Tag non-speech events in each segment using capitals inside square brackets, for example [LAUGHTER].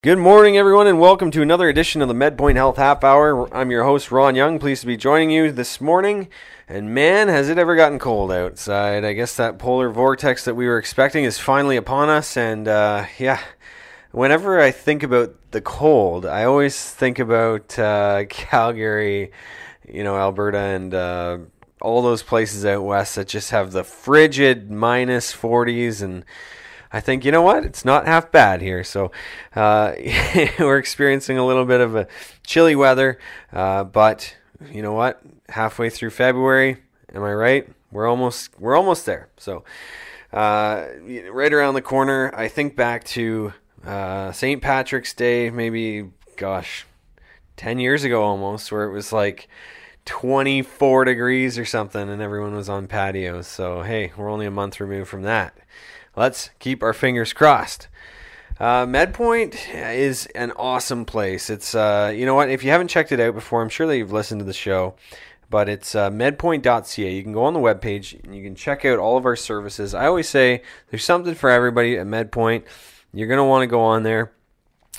Good morning, everyone, and welcome to another edition of the MedPoint Health Half Hour. I'm your host, Ron Young. Pleased to be joining you this morning. And man, has it ever gotten cold outside. I guess that polar vortex that we were expecting is finally upon us. And uh, yeah, whenever I think about the cold, I always think about uh, Calgary, you know, Alberta, and uh, all those places out west that just have the frigid minus 40s and I think you know what? It's not half bad here. So uh, [LAUGHS] we're experiencing a little bit of a chilly weather, uh, but you know what? Halfway through February, am I right? We're almost we're almost there. So uh, right around the corner. I think back to uh, St. Patrick's Day, maybe gosh, ten years ago almost, where it was like. 24 degrees or something, and everyone was on patios. So, hey, we're only a month removed from that let's keep our fingers crossed. Uh, MedPoint is an awesome place. It's uh, you know what? If you haven't checked it out before, I'm sure that you've listened to the show. But it's uh, medpoint.ca. You can go on the webpage and you can check out all of our services. I always say there's something for everybody at MedPoint. You're going to want to go on there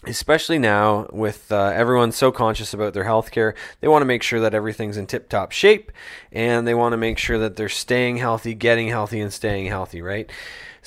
especially now with uh, everyone so conscious about their health care, they want to make sure that everything's in tip top shape and they want to make sure that they're staying healthy, getting healthy, and staying healthy, right?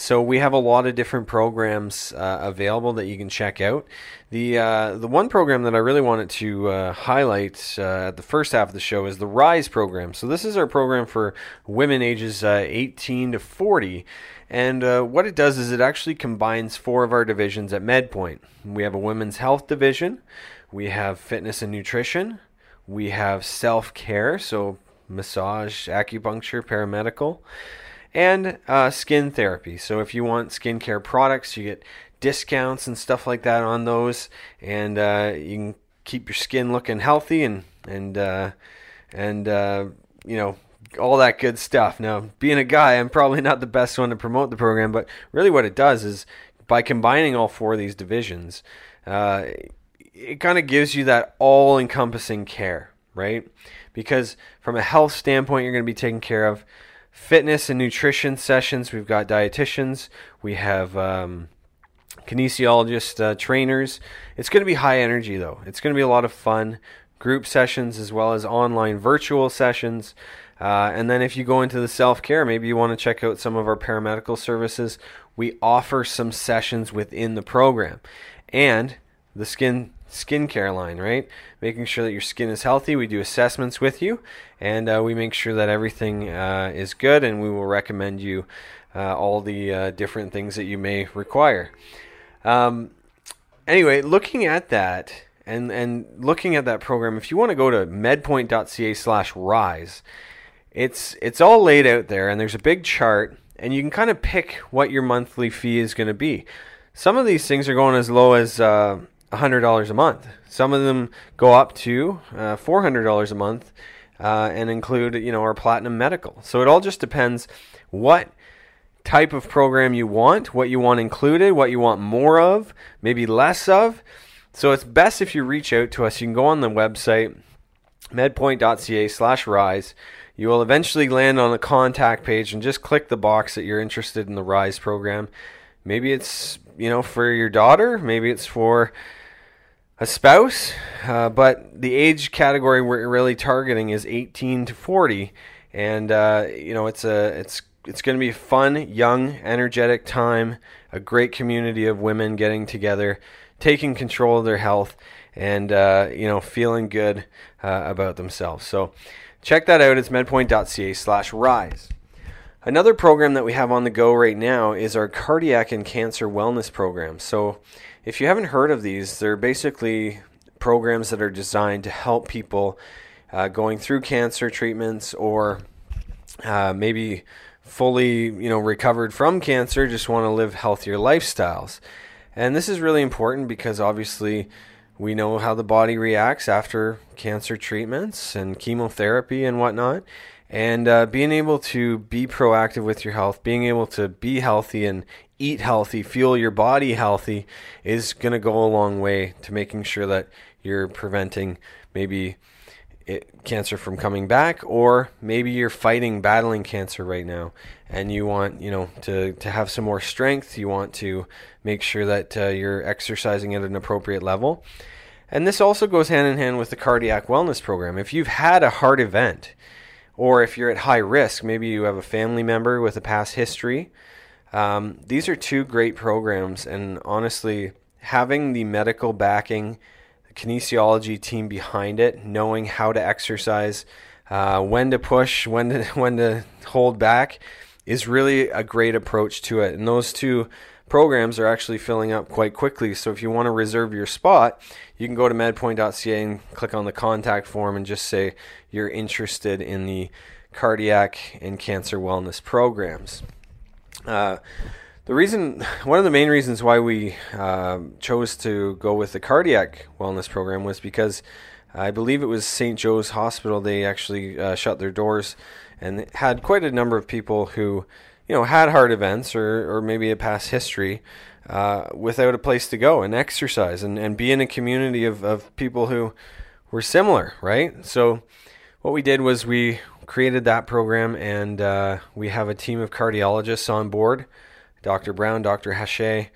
So we have a lot of different programs uh, available that you can check out. The uh, the one program that I really wanted to uh, highlight uh, at the first half of the show is the Rise program. So this is our program for women ages uh, 18 to 40, and uh, what it does is it actually combines four of our divisions at MedPoint. We have a women's health division, we have fitness and nutrition, we have self care, so massage, acupuncture, paramedical and uh, skin therapy. So if you want skincare products, you get discounts and stuff like that on those, and uh, you can keep your skin looking healthy and and uh, and uh, you know all that good stuff. Now, being a guy, I'm probably not the best one to promote the program, but really what it does is by combining all four of these divisions, uh, it kind of gives you that all-encompassing care, right? Because from a health standpoint, you're going to be taken care of fitness and nutrition sessions. We've got dietitians. We have um, kinesiologist uh, trainers. It's going to be high energy though. It's going to be a lot of fun. Group sessions as well as online virtual sessions. Uh, and then if you go into the self care, maybe you want to check out some of our paramedical services. We offer some sessions within the program. And the skin skincare line, right? Making sure that your skin is healthy. We do assessments with you, and uh, we make sure that everything uh, is good, and we will recommend you uh, all the uh, different things that you may require. Um, anyway, looking at that and and looking at that program, if you want to go to medpoint.ca/rise, it's it's all laid out there, and there's a big chart, and you can kind of pick what your monthly fee is going to be. Some of these things are going as low as uh, $100 a month. Some of them go up to uh, $400 a month uh, and include, you know, our platinum medical. So it all just depends what type of program you want, what you want included, what you want more of, maybe less of. So it's best if you reach out to us. You can go on the website medpoint.ca slash rise. You will eventually land on a contact page and just click the box that you're interested in the rise program. Maybe it's, you know, for your daughter, maybe it's for a spouse, uh, but the age category we're really targeting is 18 to 40, and uh, you know it's a it's it's going to be a fun, young, energetic time, a great community of women getting together, taking control of their health, and uh, you know feeling good uh, about themselves. So check that out. It's medpoint.ca/rise. Another program that we have on the go right now is our cardiac and cancer wellness program. So if you haven't heard of these, they're basically programs that are designed to help people uh, going through cancer treatments or uh, maybe fully you know recovered from cancer just want to live healthier lifestyles. And this is really important because obviously we know how the body reacts after cancer treatments and chemotherapy and whatnot and uh, being able to be proactive with your health, being able to be healthy and eat healthy, fuel your body healthy, is going to go a long way to making sure that you're preventing maybe it, cancer from coming back, or maybe you're fighting, battling cancer right now, and you want, you know, to, to have some more strength. You want to make sure that uh, you're exercising at an appropriate level. And this also goes hand in hand with the cardiac wellness program. If you've had a heart event, or if you're at high risk, maybe you have a family member with a past history, um, these are two great programs. And honestly, having the medical backing, the kinesiology team behind it, knowing how to exercise, uh, when to push, [LAUGHS] when to when to hold back, is really a great approach to it. And those two programs are actually filling up quite quickly. So if you want to reserve your spot, you can go to medpoint.ca and click on the contact form and just say you're interested in the cardiac and cancer wellness programs. Uh, the reason, one of the main reasons why we uh, chose to go with the cardiac wellness program was because I believe it was St. Joe's Hospital. They actually uh, shut their doors and had quite a number of people who, you know, had heart events or, or maybe a past history uh, without a place to go and exercise and, and be in a community of, of people who were similar, right? So, what we did was we created that program and uh, we have a team of cardiologists on board Dr. Brown, Dr. Hache,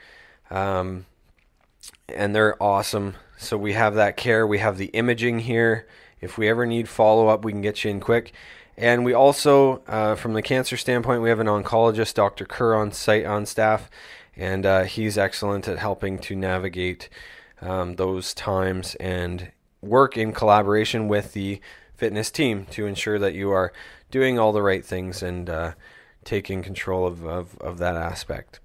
um, and they're awesome. So we have that care. We have the imaging here. If we ever need follow up, we can get you in quick. And we also, uh, from the cancer standpoint, we have an oncologist, Dr. Kerr, on site on staff, and uh, he's excellent at helping to navigate um, those times and work in collaboration with the fitness team to ensure that you are doing all the right things and uh, taking control of, of, of that aspect.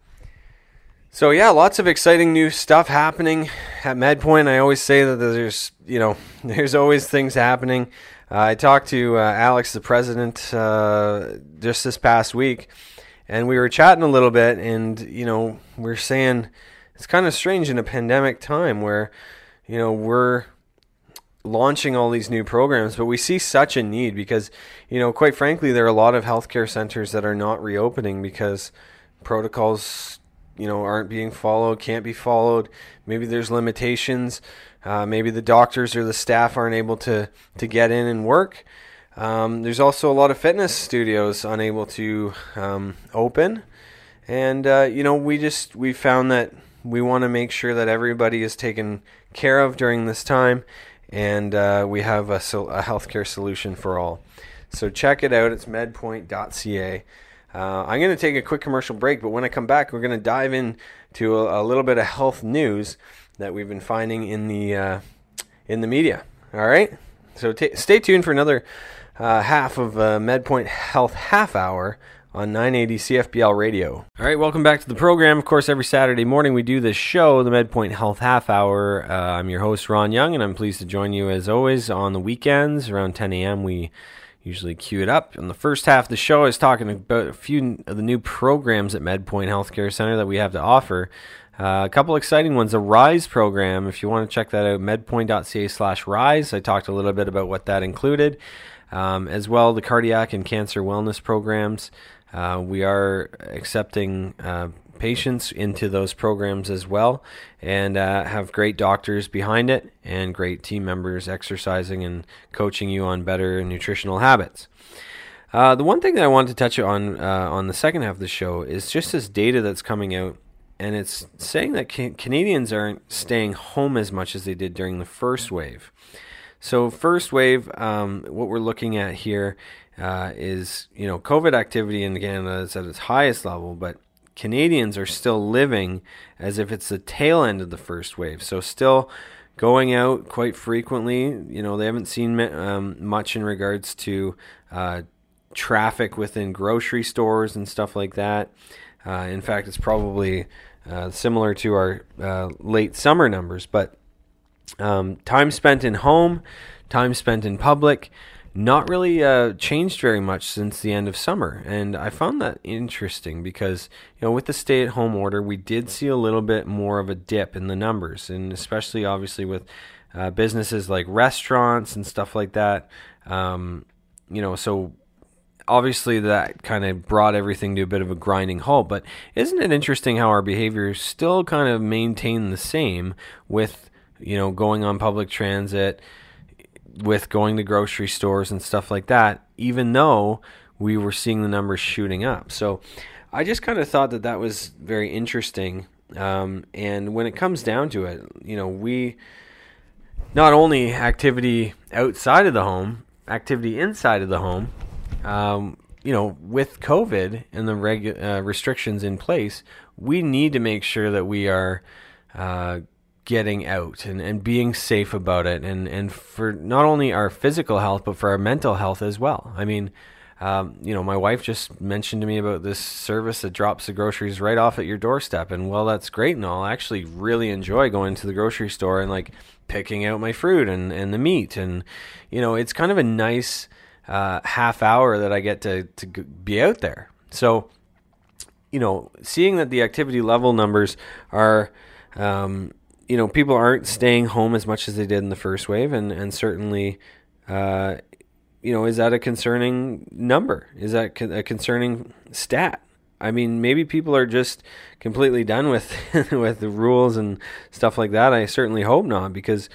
So yeah, lots of exciting new stuff happening at MedPoint. I always say that there's you know [LAUGHS] there's always things happening. I talked to uh, Alex, the president, uh, just this past week, and we were chatting a little bit, and you know we're saying it's kind of strange in a pandemic time where you know we're launching all these new programs, but we see such a need because, you know, quite frankly, there are a lot of healthcare centers that are not reopening because protocols, you know, aren't being followed, can't be followed. Maybe there's limitations. Uh, maybe the doctors or the staff aren't able to to get in and work. Um, there's also a lot of fitness studios unable to um, open, and uh, you know, we just we found that we want to make sure that everybody is taken care of during this time and uh, we have a, a healthcare solution for all. So check it out. It's medpoint.ca. Uh, I'm going to take a quick commercial break, but when I come back, we're going to dive into a, a, little bit of health news that we've been finding in the uh, in the media. All right, so t- stay tuned for another uh, half of uh, MedPoint Health Half Hour on 980 CFPL radio. All right, welcome back to the program. Of course, every Saturday morning we do this show, the MedPoint Health Half Hour. Uh, I'm your host, Ron Young, and I'm pleased to join you as always on the weekends around 10 a.m. We usually cue it up. In the first half of the show, I was talking about a few of the new programs at MedPoint Healthcare Center that we have to offer. Uh, a couple exciting ones. A Rise program, if you want to check that out, medpoint.ca slash rise. I talked a little bit about what that included. Um, as well, the cardiac and cancer wellness programs. Uh, we are accepting uh, patients into those programs as well and uh, have great doctors behind it and great team members exercising and coaching you on better nutritional habits. Uh, the one thing that I want to touch on uh, on the second half of the show is just this data that's coming out, and it's saying that ca- Canadians aren't staying home as much as they did during the first wave. So, first wave, um, what we're looking at here uh, is you know COVID activity in Canada is at its highest level, but Canadians are still living as if it's the tail end of the first wave. So still going out quite frequently. You know they haven't seen um, much in regards to uh, traffic within grocery stores and stuff like that. Uh, in fact, it's probably uh, similar to our uh, late summer numbers, but um, time spent in home, time spent in public not really uh, changed very much since the end of summer. And I found that interesting because, you know, with the stay at home order, we did see a little bit more of a dip in the numbers. And especially, obviously, with uh, businesses like restaurants and stuff like that. Um, you know, so obviously that kind of brought everything to a bit of a grinding halt. But isn't it interesting how our behavior still kind of maintain the same with, you know, going on public transit? with going to grocery stores and stuff like that, even though we were seeing the numbers shooting up. So I just kind of thought that that was very interesting. Um, and when it comes down to it, you know, we not only activity outside of the home, activity inside of the home, um, you know, with COVID and the regu- uh, restrictions in place, we need to make sure that we are uh, getting out and, and being safe about it, and, and for not only our physical health, but for our mental health as well. I mean, um, you know, my wife just mentioned to me about this service that drops the groceries right off at your doorstep, and well, that's great and all. I actually really enjoy going to the grocery store and like picking out my fruit and, and the meat, and you know, it's kind of a nice uh, half hour that I get to to be out there. So, you know, seeing that the activity level numbers are um, you know, people aren't staying home as much as they did in the first wave, and and certainly, uh, you know, is that a concerning number? Is that a concerning stat? I mean, maybe people are just completely done with [LAUGHS] with the rules and stuff like that. I certainly hope not, because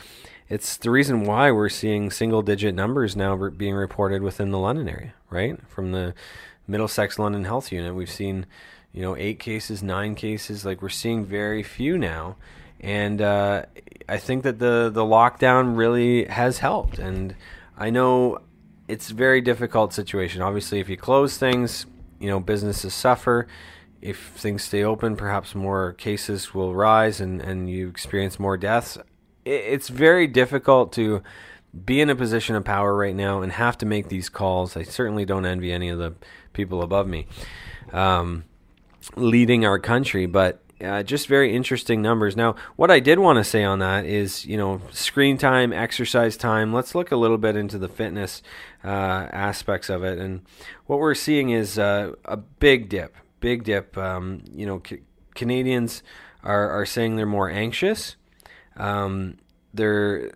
it's the reason why we're seeing single digit numbers now being reported within the London area, right? From the Middlesex London Health Unit, we've seen, you know, eight cases, nine cases. Like we're seeing very few now, and uh, I think that the the lockdown really has helped. And I know it's a very difficult situation. Obviously, if you close things, you know businesses suffer. If things stay open, perhaps more cases will rise, and and you experience more deaths. It's very difficult to be in a position of power right now and have to make these calls. I certainly don't envy any of the people above me um, leading our country, but uh, just very interesting numbers. Now, what I did want to say on that is, you know, screen time, exercise time. Let's look a little bit into the fitness uh, aspects of it. And what we're seeing is uh, a big dip, big dip. Um, you know, Canadians are, are saying they're more anxious. Um, they're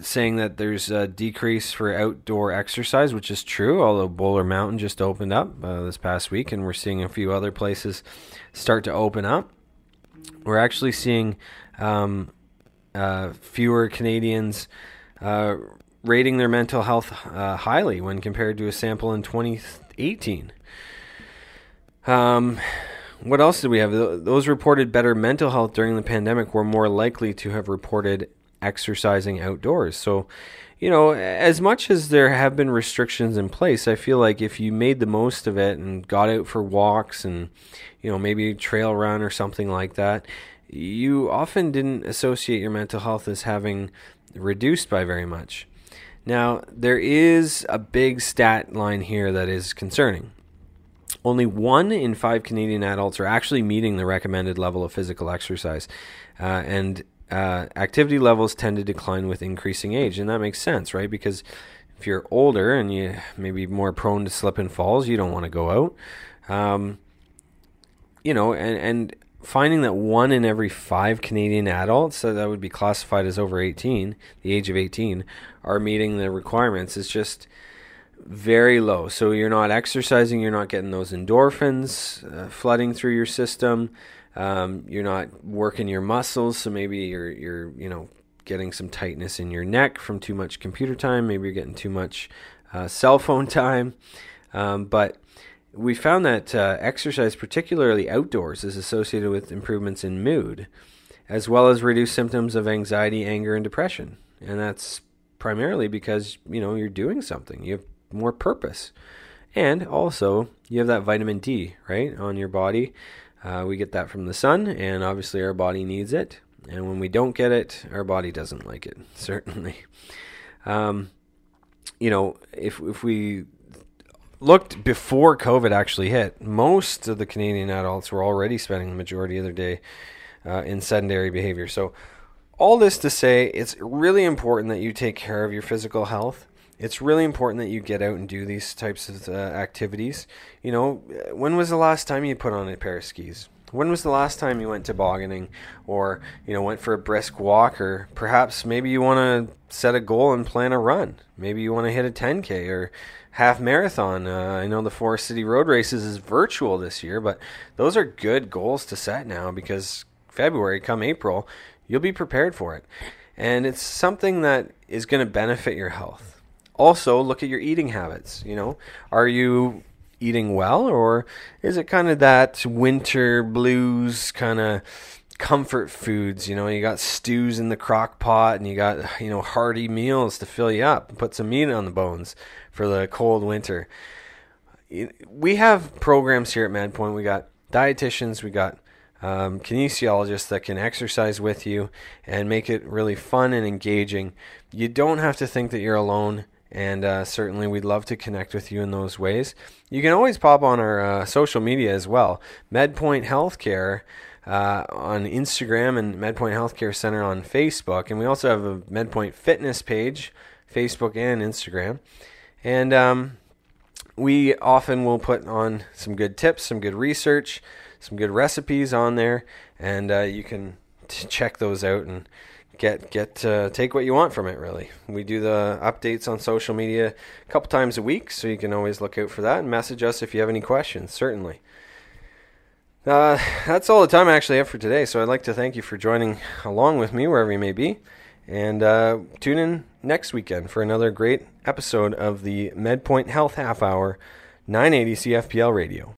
saying that there's a decrease for outdoor exercise, which is true, although Boler Mountain just opened up uh, this past week, and we're seeing a few other places start to open up we're actually seeing um, uh, fewer Canadians uh, rating their mental health uh, highly when compared to a sample in 2018. Um, what else did we have? Those reported better mental health during the pandemic were more likely to have reported exercising outdoors. So, you know, as much as there have been restrictions in place, I feel like if you made the most of it and got out for walks and, you know, maybe trail run or something like that, you often didn't associate your mental health as having reduced by very much. Now, there is a big stat line here that is concerning. Only one in five Canadian adults are actually meeting the recommended level of physical exercise. Uh, and uh, activity levels tend to decline with increasing age, and that makes sense, right? Because if you're older and you may be more prone to slip and falls, you don't want to go out. Um, you know, and, and finding that one in every five Canadian adults, so that would be classified as over 18, the age of 18, are meeting the requirements is just very low. So you're not exercising, you're not getting those endorphins uh, flooding through your system. Um, you're not working your muscles, so maybe you're you're you know getting some tightness in your neck from too much computer time. Maybe you're getting too much uh, cell phone [LAUGHS] time. Um, but we found that uh, exercise, particularly outdoors, is associated with improvements in mood, as well as reduced symptoms of anxiety, anger, and depression. And that's primarily because you know you're doing something. You more purpose, and also you have that vitamin D right on your body uh, we get that from the sun, and obviously our body needs it. And when we don't get it, our body doesn't like it, [LAUGHS] certainly. Um, you know, if, if we looked before COVID actually hit, most of the Canadian adults were already spending the majority of their day uh, in sedentary behavior. So, all this to say, it's really important that you take care of your physical health it's really important that you get out and do these types of uh, activities. You know, when was the last time you put on a pair of skis? When was the last time you went tobogganing or, you know, went for a brisk walk or perhaps maybe you want to set a goal and plan a run. Maybe you want to hit a 10K or half marathon. Uh, I know the Forest City Road Races is virtual this year, but those are good goals to set now because February, come April, you'll be prepared for it. and it's something that is going to benefit your health. Also, look at your eating habits. You know, are you eating well, or is it kind of that winter blues kind of comfort foods? You know, you got stews in the crock pot, and you got you know hearty meals to fill you up and put some meat on the bones for the cold winter. We have programs here at MedPoint. We got dietitians, we got um, kinesiologists that can exercise with you and make it really fun and engaging. You don't have to think that you're alone and uh, certainly we'd love to connect with you in those ways. You can always pop on our uh, social media as well, MedPoint Healthcare uh, on Instagram and MedPoint Healthcare Center on Facebook, and we also have a MedPoint Fitness page, Facebook and Instagram, and um, we often will put on some good tips, some good research, some good recipes on there, and uh, you can t- check those out and get get uh, take what you want from it. Really, we do the updates on social media a couple times a week, so you can always look out for that and message us if you have any questions. Certainly. Uh, that's all the time I actually have for today. So I'd like to thank you for joining along with me wherever you may be, and uh, tune in next weekend for another great episode of the MedPoint Health Half Hour, 980 CFPL Radio.